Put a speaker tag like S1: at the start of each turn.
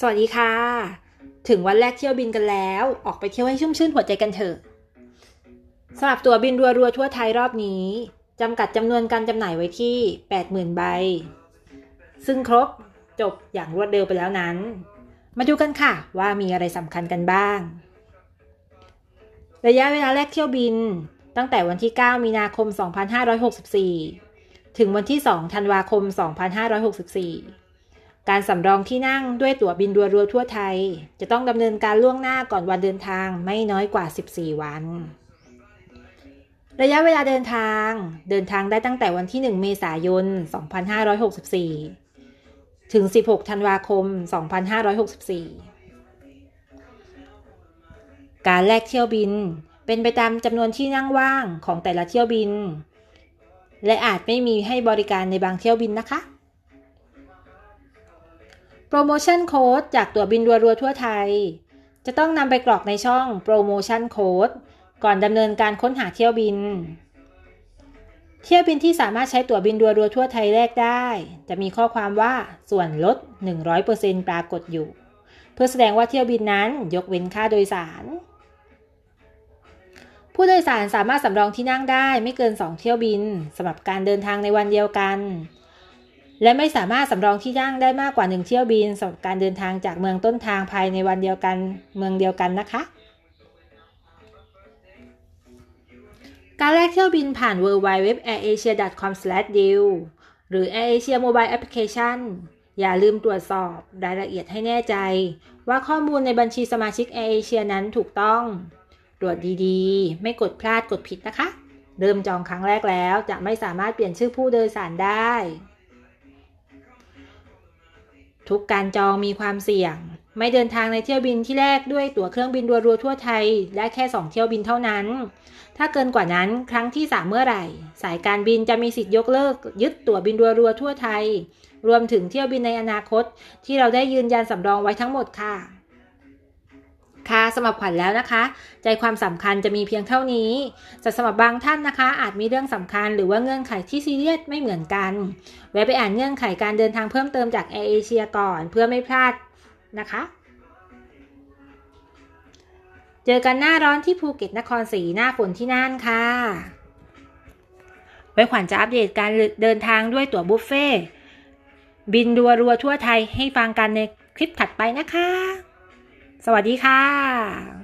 S1: สวัสดีค่ะ ถึงวันแรกเที่ยวบินกันแล้ว ออกไปเที่ยวให้ชุ่มชื่นหัวใจกันเถอะสำหรับตัวบินรัวๆทั่วไทยรอบนี้จำกัดจำนวนการจำหน่ายไว้ที่ 80,000 ใบ ซึ่งครบจบอย่างรวดเร็วไปแล้วนั้น มาดูกันค่ะว่ามีอะไรสำคัญกันบ้าง ระยะเวลาแรกเที่ยวบิน ตั้งแต่วันที่ 9 มีนาคม 2564 ถึงวันที่ 2 ธันวาคม 2564 การสำรองที่นั่งด้วยตั๋วบินรัวรัวทั่วไทย จะต้องดำเนินการล่วงหน้าก่อนวันเดินทางไม่น้อยกว่า 14 วัน ระยะเวลาเดินทาง เดินทางได้ตั้งแต่วันที่ 1 เมษายน 2564 ถึง 16 ธันวาคม 2564 การแลกเที่ยวบินเป็นไปตามจำนวนที่นั่งว่างของแต่ละเที่ยวบิน และอาจไม่มีให้บริการในบางเที่ยวบินนะคะ รโมชั่นโค้ดจากตั๋วบินรัวๆทั่วไทย จะต้องนำไปกรอกในช่องโปรโมชั่นโค้ดก่อนดำเนินการค้นหาเที่ยวบิน เที่ยวบินที่สามารถใช้ตั๋วบินรัวๆทั่วไทยแลกได้ จะมีข้อความว่าส่วนลด 100%ปรากฏอยู่ เพื่อแสดงว่าเที่ยวบินนั้นยกเว้นค่าโดยสาร ผู้โดยสารสามารถสำรองที่นั่งได้ไม่เกิน 2 เที่ยวบินสำหรับการเดินทางในวันเดียวกัน และไม่สามารถสำรองที่นั่งได้มากกว่าหนึ่งเที่ยวบินสำหรับการเดินทางจากเมืองต้นทางภายในวันเดียวกันเมืองเดียวกันนะคะ การแลกเที่ยวบินผ่าน w w w a i r a s i a c o m d e a l หรือ AirAsia Mobile Application อย่าลืมตรวจสอบรายละเอียดให้แน่ใจ ว่าข้อมูลในบัญชีสมาชิก AirAsia นั้นถูกต้อง ตรวจดีๆ ไม่กดพลาดกดผิดนะคะ เริ่มจองครั้งแรกแล้วจะไม่สามารถเปลี่ยนชื่อผู้โดยสารได้ ทุกการจองมีความเสี่ยง ไม่เดินทางในเที่ยวบินที่แรกด้วยตั๋วเครื่องบินรัวๆทั่วไทย และแค่ 2 เที่ยวบินเท่านั้น ถ้าเกินกว่านั้นครั้งที่ 3 เมื่อไหร่ สายการบินจะมีสิทธิ์ยกเลิก ยึดตั๋วบินรัวๆทั่วไทย รวมถึงเที่ยวบินในอนาคต ที่เราได้ยืนยันสำรองไว้ทั้งหมดค่ะ ค่ะสำหรับขวัญแล้วนะคะ ใจความสำคัญจะมีเพียงเท่านี้แต่สำหรับบางท่านนะคะ อาจมีเรื่องสำคัญหรือว่าเงื่อนไขที่ซีเรียสไม่เหมือนกันแวะไปอ่านเงื่อนไขการเดินทางเพิ่มเติมจากแอร์เอเชียก่อน เพื่อไม่พลาดนะคะ เจอกันหน้าร้อนที่ภูเก็ตนครศรีหน้าฝนที่น่านค่ะ ไว้ขวัญจะอัปเดตการเดินทางด้วยตั๋วบุฟเฟ่บินรัวรัวทั่วไทยให้ฟังกันในคลิปถัดไปนะคะ สวัสดีค่ะ